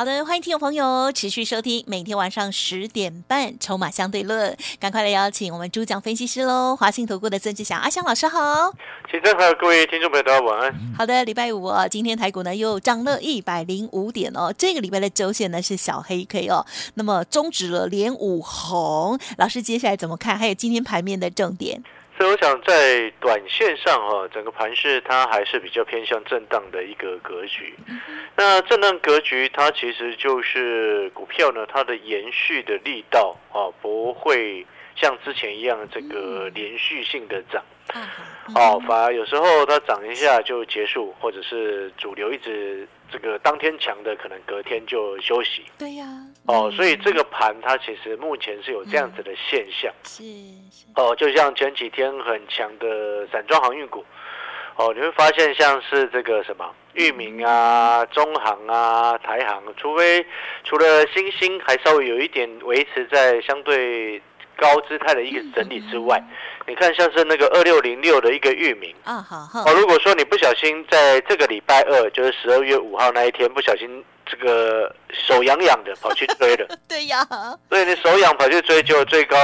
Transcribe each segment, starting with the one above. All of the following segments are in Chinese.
好的，欢迎听众朋友持续收听每天晚上十点半《筹码相对论》，赶快来邀请我们主讲分析师喽，华信投顾的曾志祥阿祥老师好。请正好，各位听众朋友大家晚安。好的，礼拜五哦，今天台股呢又涨了一百零五点哦，这个礼拜的周线呢是小黑 K 哦，那么终止了连五红，老师接下来怎么看？还有今天盘面的重点。所以我想在短线上哈，整个盘势它还是比较偏向震荡的一个格局。那震荡格局它其实就是股票呢，它的延续的力道啊，不会像之前一样这个连续性的涨。哦，反而有时候它涨一下就结束，或者是主流一直这个当天强的，可能隔天就休息。对呀。哦，所以这个盘它其实目前是有这样子的现象。是。哦，就像前几天很强的散装航运股，哦，你会发现像是这个什么裕民啊、中航啊、台航，除非除了新兴还稍微有一点维持在相对。高姿态的一个整理之外，你看像是那个二六零六的一个域名啊，好，哦，如果说你不小心在这个礼拜二，就是十二月五号那一天，不小心这个手痒痒的 跑去追了，对呀，对，你手痒跑去追，就最高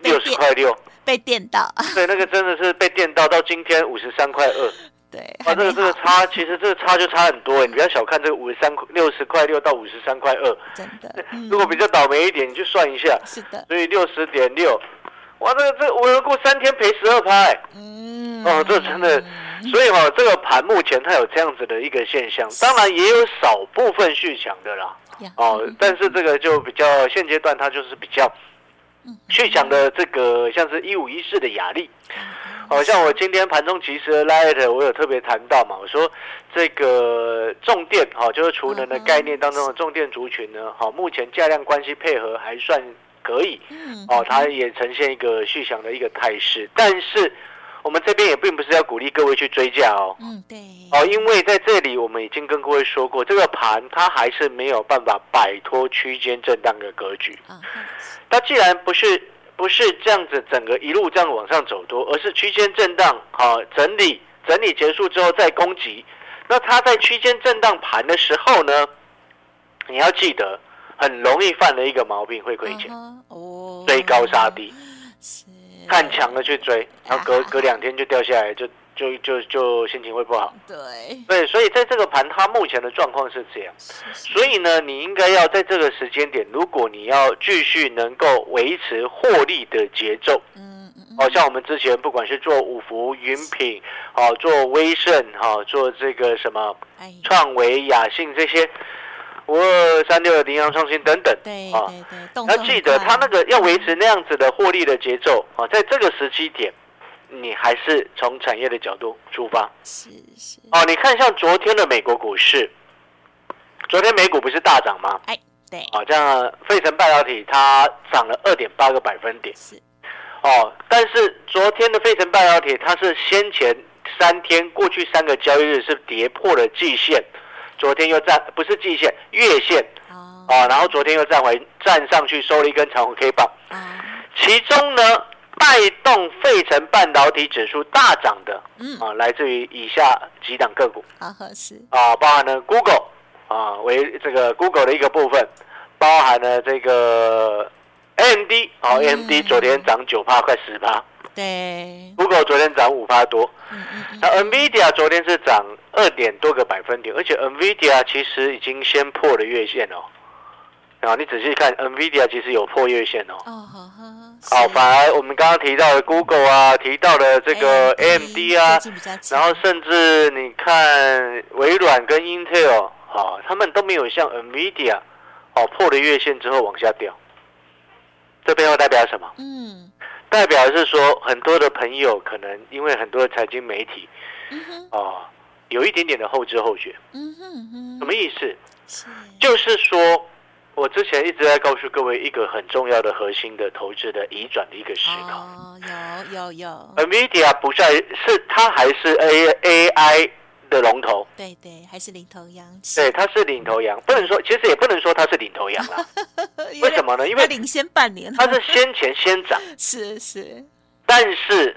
六十块六，被电到，对，那个真的是被电到，到今天五十三块二。对，啊，这个这个差，其实这个差就差很多你不要小看这个五十三块六十块六到五十三块二，真的。如果比较倒霉一点，你就算一下。是的。所以六十点六，哇，这个这我过三天赔十二拍。嗯。哦，这真的，所以哈，这个盘目前它有这样子的一个现象，当然也有少部分续强的啦。哦，但是这个就比较现阶段它就是比较续强的这个，像是一五一四的雅力。好像我今天盘中及时的 light，我有特别谈到嘛，我说这个重电，哈，就是储能的概念当中的重电族群呢，好，目前价量关系配合还算可以，哦，它也呈现一个续强的一个态势，但是我们这边也并不是要鼓励各位去追价哦，嗯，对，哦，因为在这里我们已经跟各位说过，这个盘它还是没有办法摆脱区间震荡的格局，它既然不是。不是这样子，整个一路这样往上走多，而是区间震荡，好整理，整理结束之后再攻击。那它在区间震荡盘的时候呢，你要记得，很容易犯的一个毛病会亏钱，哦，追高杀低，看强的去追，然后隔隔两天就掉下来，就。就就就心情会不好，对。对，所以在这个盘，它目前的状况是这样，所以呢，你应该要在这个时间点，如果你要继续能够维持获利的节奏，嗯嗯，哦，像我们之前不管是做五福云品，哦，做威盛，哈，做这个什么创维雅信这些五二三六的羚羊创新等等，对啊，要记得它那个要维持那样子的获利的节奏啊，在这个时期点。你还是从产业的角度出发，是是哦。你看，像昨天的美国股市，昨天美股不是大涨吗？哎，对，哦，这样费城半导体它涨了二点八个百分点，是哦。但是昨天的费城半导体，它是先前三天过去三个交易日是跌破了季线，昨天又站不是季线月线哦，然后昨天又站回站上去收了一根长红 K 棒，其中呢。带动费城半导体指数大涨的，嗯。啊，来自于以下几档个股，啊，合适啊，包含了 Google 啊，为这个 Google 的一个部分，包含了这个 AMD 啊，AMD 昨天涨九趴，快十趴，对，Google 昨天涨五趴多，嗯嗯，那 NVIDIA 昨天是涨二点多个百分点，而且 NVIDIA 其实已经先破了月线哦。啊，你仔细看，NVIDIA 其实有破月线哦。哦，好，好，反而我们刚刚提到的 Google 啊，提到的这个 AMD 啊，然后甚至你看微软跟 Intel 啊，他们都没有像 NVIDIA 哦破了月线之后往下掉。这背后代表什么？嗯，代表是说很多的朋友可能因为很多的财经媒体，啊，有一点点的后知后觉。嗯哼哼，什么意思？就是说。我之前一直在告诉各位一个很重要的核心的投资的移转的一个思考。哦，有有有，NVIDIA 不再是它还是 A AI 的龙头，对对，还是领头羊。对，它是领头羊，不能说，其实也不能说它是领头羊啦。为什么呢？因为它领先半年，它是先前先涨，是是但是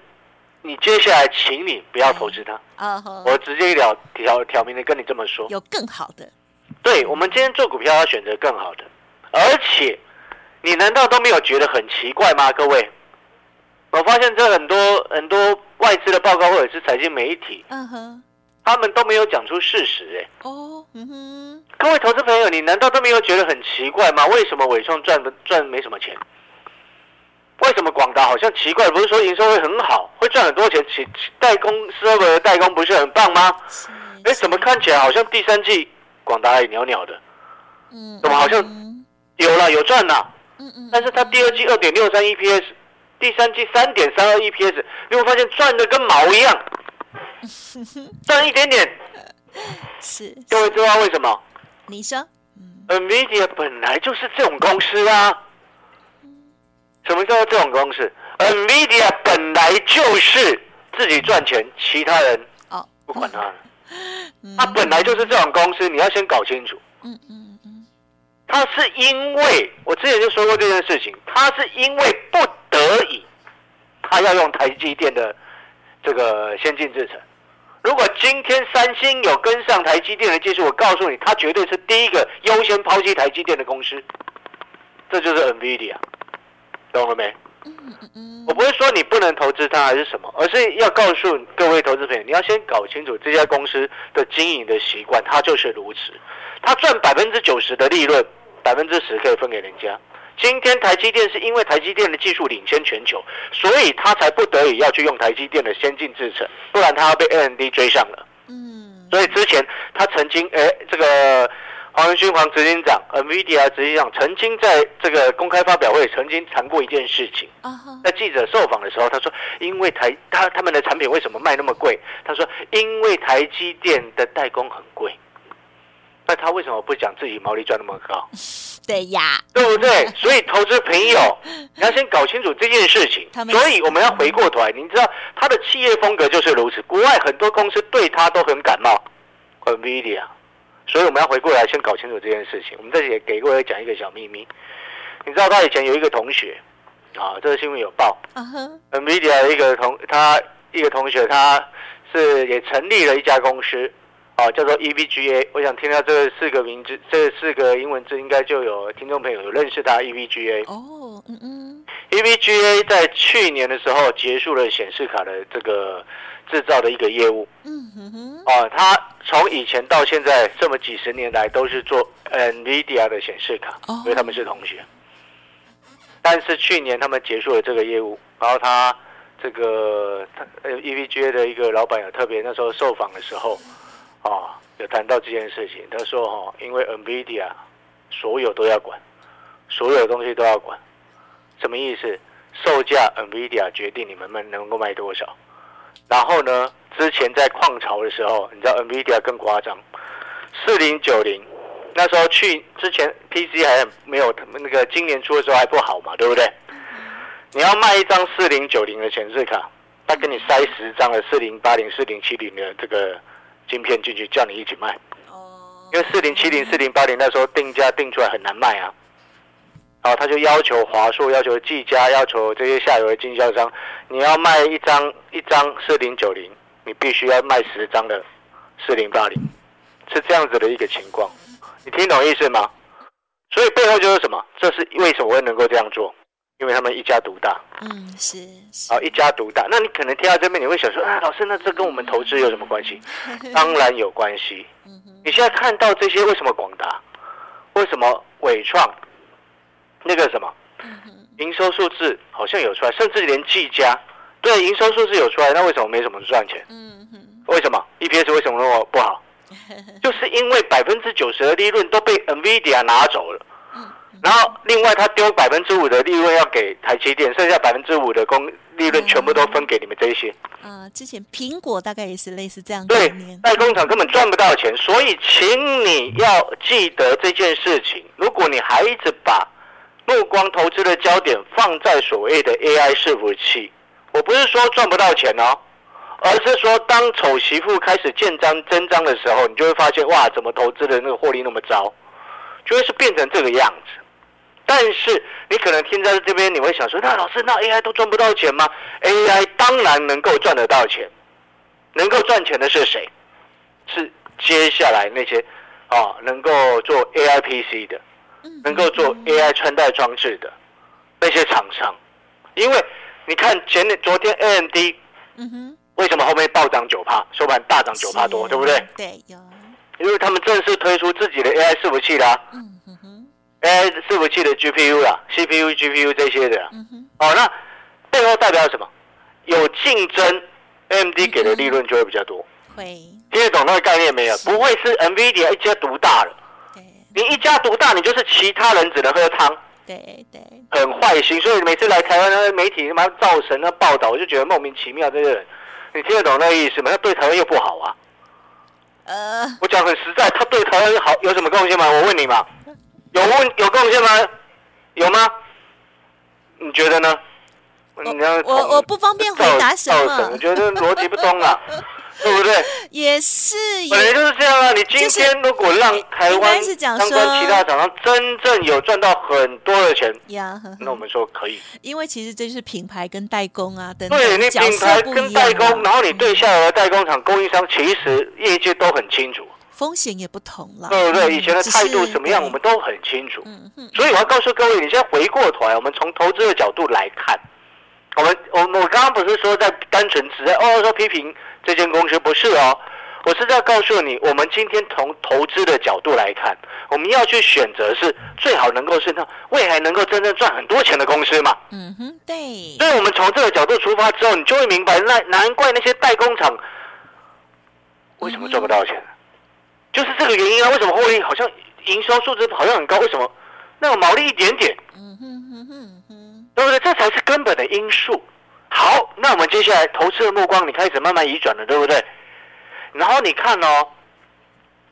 你接下来，请你不要投资它。啊哈，我直接了挑挑明的跟你这么说。有更好的，对，我们今天做股票要选择更好的，而且你难道都没有觉得很奇怪吗？各位，我发现这很多很多外资的报告或者是财经媒体，嗯哼，他们都没有讲出事实。哎，哦，嗯哼，各位投资朋友，你难道都没有觉得很奇怪吗？为什么伟创赚赚没什么钱？为什么广达好像奇怪？不是说营收会很好，会赚很多钱？其其代工 server 的代工不是很棒吗？是，哎，怎么看起来好像第三季广达也袅袅的？嗯，怎么好像嗯有了有赚了，嗯嗯，但是它第二季二点六三 EPS，第三季三点三二 EPS，你会发现赚的跟毛一样，赚一点点。是，各位知道为什么你说，嗯？NVIDIA 本来就是这种公司啊。什么叫做这种公司？NVIDIA 本来就是自己赚钱，其他人哦，不管他了。嗯它本来就是这种公司，你要先搞清楚。嗯嗯嗯，它是因为我之前就说过这件事情，它是因为不得已，它要用台积电的这个先进制程。如果今天三星有跟上台积电的技术，我告诉你，它绝对是第一个优先抛弃台积电的公司。这就是 NVIDIA，懂了没？我不是说你不能投资它还是什么，而是要告诉各位投资朋友，你要先搞清楚这家公司的经营的习惯，它就是如此。它赚百分之九十的利润，百分之十可以分给人家。今天台积电是因为台积电的技术领先全球，所以它才不得已要去用台积电的先进制程，不然它要被 AMD 追上了。嗯，所以之前他曾经，哎，这个黄仁勋黄执行长，NVIDIA 执行长曾经在这个公开发表会曾经谈过一件事情。在记者受访的时候，他说：“因为台他他们的产品为什么卖那么贵？”他说：“因为台积电的代工很贵。”那他为什么不讲自己毛利赚那么高？对呀，对不对？所以投资朋友，你要先搞清楚这件事情所以我们要回过头来，你知道他的企业风格就是如此。国外很多公司对他都很感冒，NVIDIA。所以我们要回过来先搞清楚这件事情。我们这里也给各位讲一个小秘密，你知道他以前有一个同学啊，这个新闻有报啊哈，，NVIDIA 的一个同他一个同学，他是也成立了一家公司。啊，叫做 EVGA，我想听到这四个名字，这四个英文字，应该就有听众朋友有认识他 EVGA。哦，嗯嗯，EVGA 在去年的时候结束了显示卡的这个制造的一个业务嗯哼哼，啊，它从以前到现在这么几十年来都是做 NVIDIA 的显示卡哦，因为他们是同学。但是去年他们结束了这个业务，然后他这个他呃 EVGA 的一个老板有特别那时候受访的时候啊，有谈到这件事情，他说哈、因为 NVIDIA 所有都要管，所有东西都要管，什么意思？售价 NVIDIA 决定你们们能够卖多少。然后呢，之前在矿潮的时候，你知道 NVIDIA 更夸张，四零九零，那时候去之前 PC 还没有那个今年出的时候还不好嘛，对不对？你要卖一张四零九零的显示卡，他给你塞十张的四零八零、四零七零的这个晶片进去，叫你一起卖。哦，因为四零七零、四零八零那时候定价定出来很难卖啊，然后他就要求华硕、要求技嘉、要求这些下游的经销商，你要卖一张一张四零九零，你必须要卖十张的四零八零，是这样子的一个情况，你听懂意思吗？所以背后就是什么？这是为什么会能够这样做？因为他们一家独大，嗯，是是，啊，一家独大。那你可能听到这边，你会想说，啊，老师，那这跟我们投资有什么关系？当然有关系。你现在看到这些，为什么广达，为什么伟创，那个什么营收数字好像有出来，甚至连技嘉，对，营收数字有出来，那为什么没什么赚钱？嗯哼，为什么 EPS 为什么那么不好？就是因为百分之九十的利润都被 NVIDIA 拿走了，嗯然后另外他丢百分之五的利润要给台积电，剩下百分之五的公利利润全部都分给你们这一些。啊，之前苹果大概也是类似这样对概念，，代工厂根本赚不到钱，所以请你要记得这件事情。如果你还一直把目光投资的焦点放在所谓的 AI 伺服器，我不是说赚不到钱哦，而是说当丑媳妇开始见章增章的时候，你就会发现哇，怎么投资的那个获利那么糟，就会是变成这个样子。但是你可能听在这边，你会想说，那老师，那 AI 都赚不到钱吗？AI 当然能够赚得到钱，能够赚钱的是谁？是接下来那些啊，能够做 AI PC 的，能够做 AI 穿戴装置的那些厂商。因为你看前昨天 AMD 嗯哼，为什么后面暴涨九帕，收盘大涨九帕多，对不对？对，有，因为他们正式推出自己的 AI 伺服器啦、嗯哼哼，AI 伺服器的 GPU 啦、CPU、GPU 这些的啊。嗯哼，哦，那背后代表什么？有竞争，AMD 给的利润就会比较多。会，听得懂那个概念没有？不会是 NVIDIA 一家独大了。对，你一家独大，你就是其他人只能喝汤，对，对，很坏心。所以每次来台湾的媒体他妈造神的报道，我就觉得莫名其妙。这些人，你听得懂那个意思吗？那对台湾又不好啊。呃，我讲很实在，他对台湾好有什么贡献吗？我问你嘛，有问有贡献吗？有吗？你觉得呢？你我我不方便回答什么我觉得逻辑不通啊，对不对？也是，本来也就是这样啊！你今天如果让台应湾相关其他厂商真正有赚到很多的钱，呀，那我们说可以。因为其实这就是品牌跟代工啊等等对你品牌跟代工，然后你对下游的代工厂、供应商，其实业界都很清楚，风险也不同了，对不对？嗯以前的态度怎么样，我们都很清楚。嗯嗯，所以我要告诉各位，你现在回过头来，我们从投资的角度来看，我们我我刚刚不是说在单纯只在哦说批评这间公司，不是哦，我是在告诉你，我们今天从投资的角度来看，我们要去选择是最好能够是那未来能够真正赚很多钱的公司嘛。嗯哼，对，所以我们从这个角度出发之后，你就会明白，那难怪那些代工厂为什么赚不到钱，就是这个原因啊。为什么获利好像营收数字好像很高，为什么那个毛利一点点？嗯哼哼哼哼，对不对？这才是根本的因素。好，那我们接下来投资的目光，你开始慢慢移转了，对不对？然后你看哦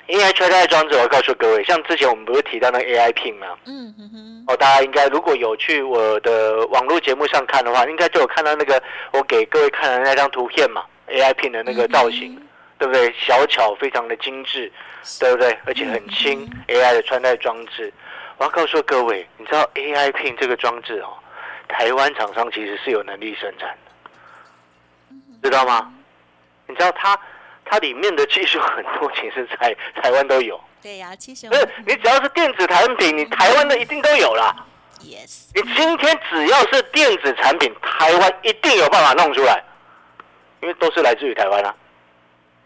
，AI 穿戴装置，我告诉各位，像之前我们不是提到那个 AI Pin 吗？嗯哼哼，哦，大家应该如果有去我的网络节目上看的话，应该就有看到那个我给各位看的那张图片嘛，AI Pin 的那个造型，嗯对不对？小巧，非常的精致，对不对？而且很轻、AI 的穿戴装置。我要告诉各位，你知道 AI Pin 这个装置哦，台湾厂商其实是有能力生产的，知道吗？你知道它它里面的技术很多，其实在台湾都有。对呀，其实不是你只要是电子产品，你台湾的一定都有啦。yes，你今天只要是电子产品，台湾一定有办法弄出来，因为都是来自于台湾啊。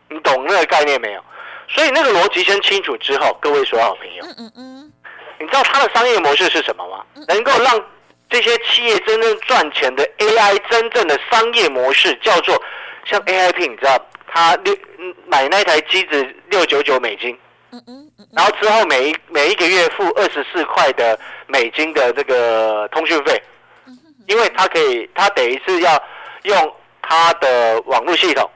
你懂那个概念没有？所以那个逻辑先清楚之后，各位所有好朋友，嗯嗯嗯，你知道它的商业模式是什么吗？能够让这些企业真正赚钱的 AI 真正的商业模式叫做像 AI P，你知道，他六嗯买那台机子六九九美金，嗯嗯嗯然后之后每一每一个月付二十四块的美金的这个通讯费，因为他可以，他等于是要用他的网络系统、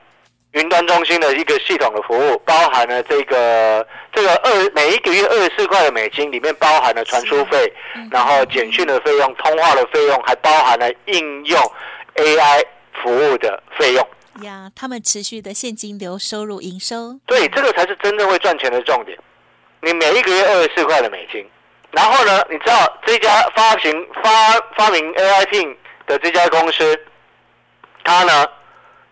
云端中心的一个系统的服务，包含了这个这个二每一个月二十四块的美金，里面包含了传输费，然后简讯的费用、通话的费用，还包含了应用 AI 服务的费用。呀，他们持续的现金流收入营收，对，这个才是真正会赚钱的重点。你每一个月二十四块的美金，然后呢，你知道这家发行发发明 AI Pin 的这家公司，它呢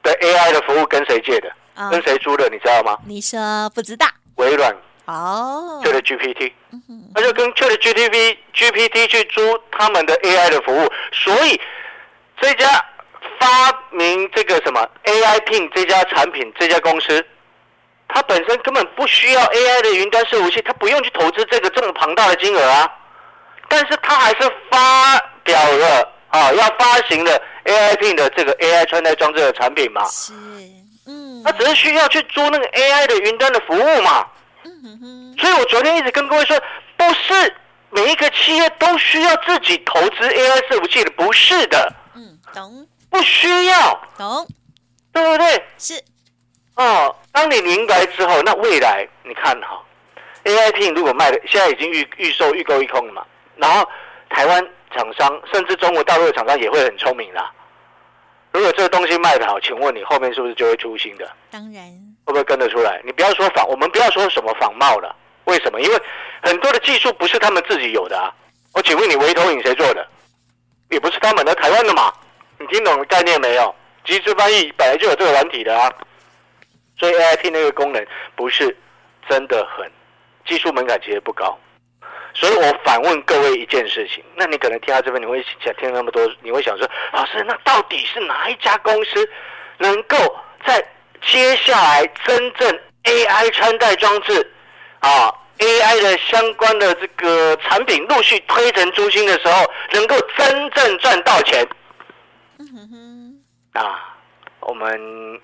的 AI 的服务跟谁借的？啊。跟谁租的？你知道吗？你说不知道。微软。哦，Chat GPT，嗯哼。他就跟 Chat GPT GPT 去租他们的 AI 的服务，所以这家发明这个什么 AI Pin 这家产品这家公司，它本身根本不需要 AI 的云端伺服器，它不用去投资这个这么庞大的金额啊，但是它还是发表了啊要发行的 AI Pin 的这个 AI 穿戴装置的产品嘛，是，嗯，它只是需要去租那个 AI 的云端的服务嘛。嗯哼哼，所以我昨天一直跟各位说，不是每一个企业都需要自己投资 AI 伺服器的，不是的。嗯，懂，不需要，懂。对不对？是。哦，当你明白之后，那未来你看哈，AIP 如果卖的现在已经预预售预购一空了嘛，然后台湾厂商甚至中国大陆的厂商也会很聪明啦。如果这个东西卖得好，请问你后面是不是就会出新的？当然会不会跟得出来？你不要说仿，我们不要说什么仿冒了。为什么？因为很多的技术不是他们自己有的啊。我请问你，微投影谁做的？也不是他们的，台湾的嘛。你听懂概念没有？即时翻译本来就有这个软体的啊。所以 AIP 那个功能不是真的很技术门槛，其实不高。所以我反问各位一件事情，那你可能听到这边，你会想听那么多，你会想说，老师，那到底是哪一家公司能够在接下来真正 AI 穿戴装置啊 AI 的相关的这个产品陆续推陈出新的时候，能够真正赚到钱？嗯哼哼。啊，我们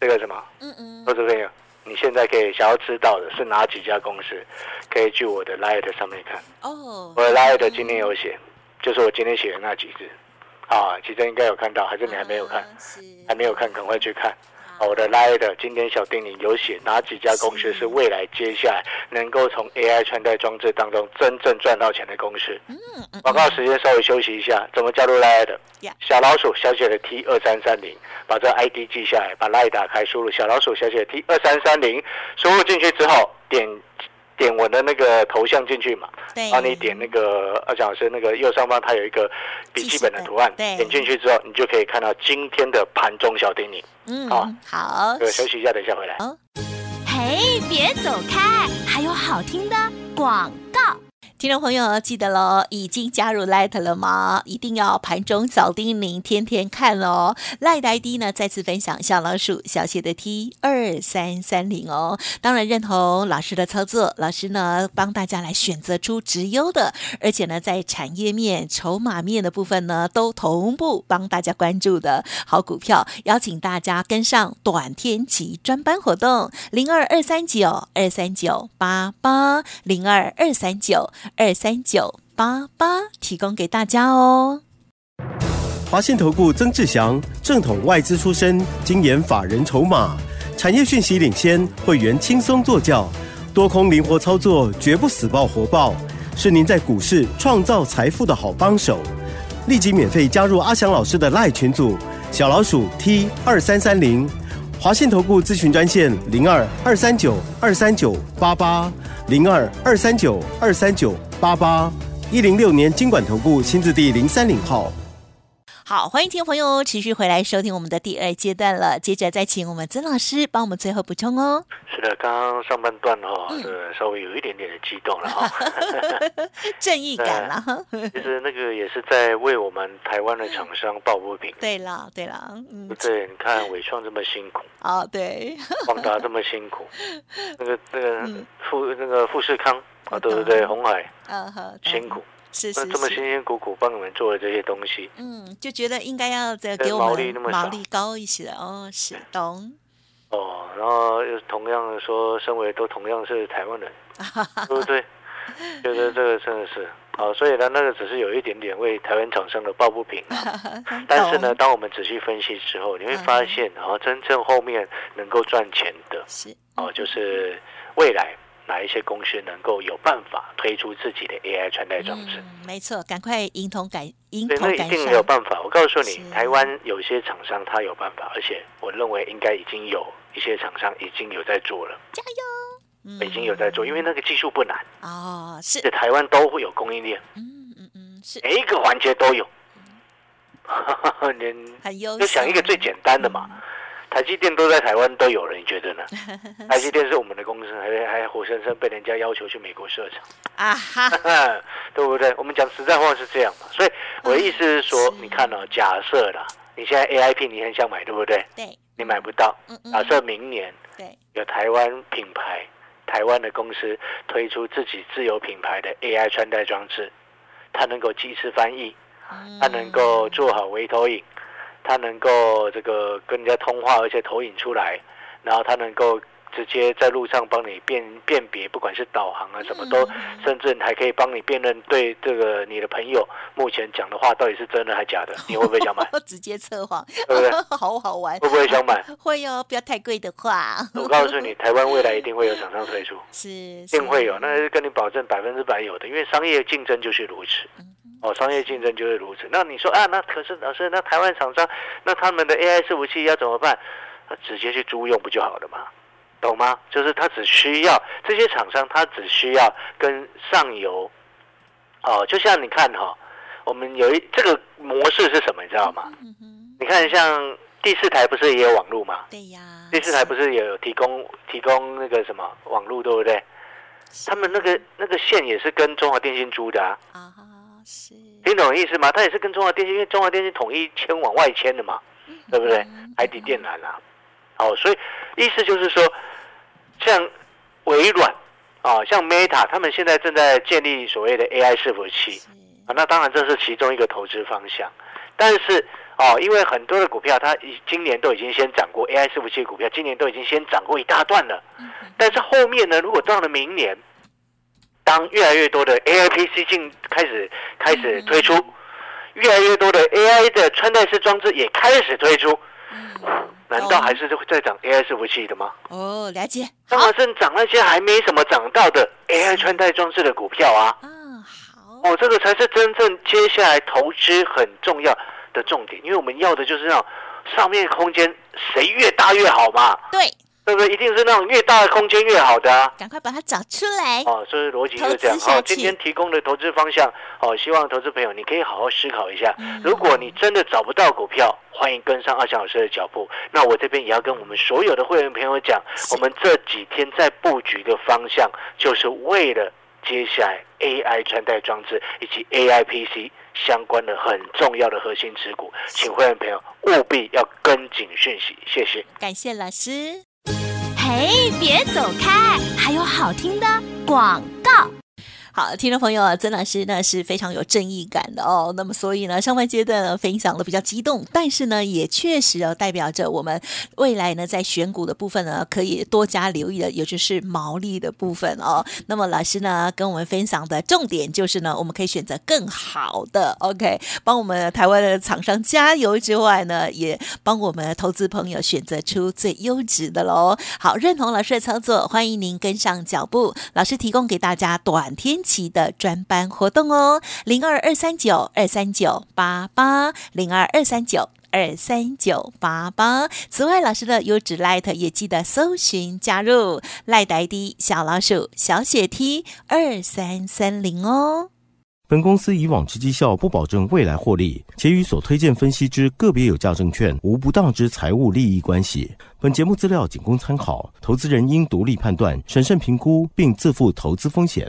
这个什么，嗯嗯。投资朋友，你现在可以想要知道的是哪几家公司，可以去我的 Light 上面看。哦我的 Light 今天有写，就是我今天写的那几只。啊，其实应该有看到，还是你还没有看？还没有看，赶快去看。我的 Light 今天小叮咛有写哪几家公司是未来接下来能够从 AI 穿戴装置当中真正赚到钱的公司。嗯嗯广告时间稍微休息一下，怎么加入 Light 的？小老鼠小写的 T 二三三零，把这 ID 记下来，把 Light 打开，输入小老鼠小写的 T 二三三零，输入进去之后，点点我的那个头像进去嘛，对，帮你点那个呃，蒋老师那个右上方它有一个笔记本的图案，对点进去之后，你就可以看到今天的盘中小叮咛。嗯好好这个休息一下，等一下回来。嘿，别走开，还有好听的广告。听众朋友记得喽，已经加入 Light 了吗？一定要盘中早叮咛，天天看哦。Light ID 呢，再次分享小老鼠小写的 T 二三三零哦。当然认同老师的操作，老师呢帮大家来选择出直优的，而且呢在产业面、筹码面的部分呢，都同步帮大家关注的好股票，邀请大家跟上短天期专班活动零二二三九二三九八八零二二三九。二三九八八提供给大家哦。华信投顾曾志祥，正统外资出身，精研法人筹码，产业讯息领先，会员轻松做教，多空灵活操作，绝不死爆活爆，是您在股市创造财富的好帮手。立即免费加入阿翔老师的赖群组，小老鼠 T 二三三零，华信投顾咨询专线零二二三九二三九八八零二二三九二三九八八一零六年经管投顾新字第零三零号。好，欢迎听众朋友持续回来收听我们的第二阶段了。接着再请我们曾老师帮我们最后补充哦。是的，刚刚上半段哈、嗯呃，稍微有一点点的激动了哈。正义感啦。其实那个也是在为我们台湾的厂商抱不平，对了，对了，嗯对，你看伟创这么辛苦，哦，对，旺达这么辛苦，那个那个嗯富那个富士康啊，对不对？红海嗯呵，辛苦，是是那这么辛，辛苦苦帮你们做的这些东西，嗯，就觉得应该要再对给我们毛利那么毛利高一些哦，是懂，哦，然后又同样的说，身为都同样是台湾人，对不对？觉得这个真的是。好，所以呢，那个只是有一点点为台湾厂商的抱不平啊。但是呢，懂，当我们仔细分析之后，你会嗯发现，哦，真正后面能够赚钱的，是。哦，就是未来哪一些公司能够有办法推出自己的 AI 穿戴装置。嗯，没错，赶快迎头赶迎对，头赶那一定没有，办法。我告诉你，台湾有些厂商他有办法，而且我认为应该已经有一些厂商已经有在做了，嗯。已经有在做，因为那个技术不难，哦，是。在，台湾都会有供应链，嗯嗯嗯，是。每一个环节都有。你很优秀，就想一个最简单的嘛，台积电都在台湾都有了，你觉得呢？台积电是我们的公司，还还活生生被人家要求去美国设厂，啊哈，对不对？我们讲实在话是这样嘛，所以我的意思是说，是。你看哦，假设啦，你现在 AIP 你很想买，对不对？对，你买不到，嗯嗯，假设明年对，有台湾品牌、台湾的公司推出自己自有品牌的 AI 穿戴装置，它能够即时翻译，它能够做好微投影，它能够这个跟人家通话，而且投影出来，然后它能够直接在路上帮你辨辨别，不管是导航啊什么都，甚至还可以帮你辨认对这个你的朋友目前讲的话到底是真的还假的，你会不会想买？直接测谎，对不对？好好玩，会不会想买？会哦，不要太贵的话。我告诉你，台湾未来一定会有厂商推出，是，一定会有，那是跟你保证百分之百有的，因为商业竞争就是如此。哦，商业竞争就是如此。那你说啊，那可是老师，那台湾厂商，那他们的 AI 伺服器要怎么办？直接去租用不就好了吗？懂吗？就是他只需要这些厂商，他只需要跟上游，哦，就像你看哈，我们有一这个模式是什么，你知道吗？你看像第四台不是也有网络吗？对呀。第四台不是也有提供提供那个什么网络，对不对？他们那个那个线也是跟中华电信租的啊。啊，是。听懂意思吗？它也是跟中华电信，因为中华电信统一迁往外迁的嘛，对不对？海底电缆啊。哦，所以意思就是说，像微软啊，像 Meta，他们现在正在建立所谓的 AI 伺服器啊。那当然这是其中一个投资方向，但是哦，因为很多的股票它今年都已经先涨过 AI 伺服器股票，今年都已经先涨过一大段了。但是后面呢，如果到了明年，当越来越多的 AI PC 进开始开始推出，越来越多的 AI 的穿戴式装置也开始推出。难道还是会在涨 AI 伺服器的吗？哦，了解。当然是涨那些还没什么涨到的 AI 穿戴装置的股票啊。嗯，好。哦，这个才是真正接下来投资很重要的重点，因为我们要的就是那种上面空间谁越大越好嘛。对。对不对？一定是那种越大的空间越好的。赶快把它找出来。哦，所以逻辑就是这样。哦，今天提供的投资方向，哦，希望投资朋友你可以好好思考一下。如果你真的找不到股票，欢迎跟上阿翔老师的脚步。那我这边也要跟我们所有的会员朋友讲，我们这几天在布局的方向，就是为了接下来 AI 穿戴装置以及 AI PC 相关的很重要的核心持股，请会员朋友务必要跟紧讯息。谢谢，感谢老师。哎，别走开，还有好听的广告。好，听众朋友啊，曾老师呢是非常有正义感的哦。那么，所以呢，上半阶段呢分享的比较激动，但是呢，也确实哦代表着我们未来呢在选股的部分呢可以多加留意的，也就是毛利的部分哦。那么，老师呢跟我们分享的重点就是呢，我们可以选择更好的，OK，帮我们台湾的厂商加油之外呢，也帮我们投资朋友选择出最优质的喽。好，认同老师的操作，欢迎您跟上脚步。老师提供给大家短天。期的专班活动哦，零二二三九二三九八八，零二二三九二三九八八。此外，老师的优质 Light 也记得搜寻加入赖呆的小老鼠小写 T 二三三零哦。本公司以往之绩效不保证未来获利，且与所推荐分析之个别有价证券无不当之财务利益关系。本节目资料仅供参考，投资人应独立判断、审慎评估，并自负投资风险。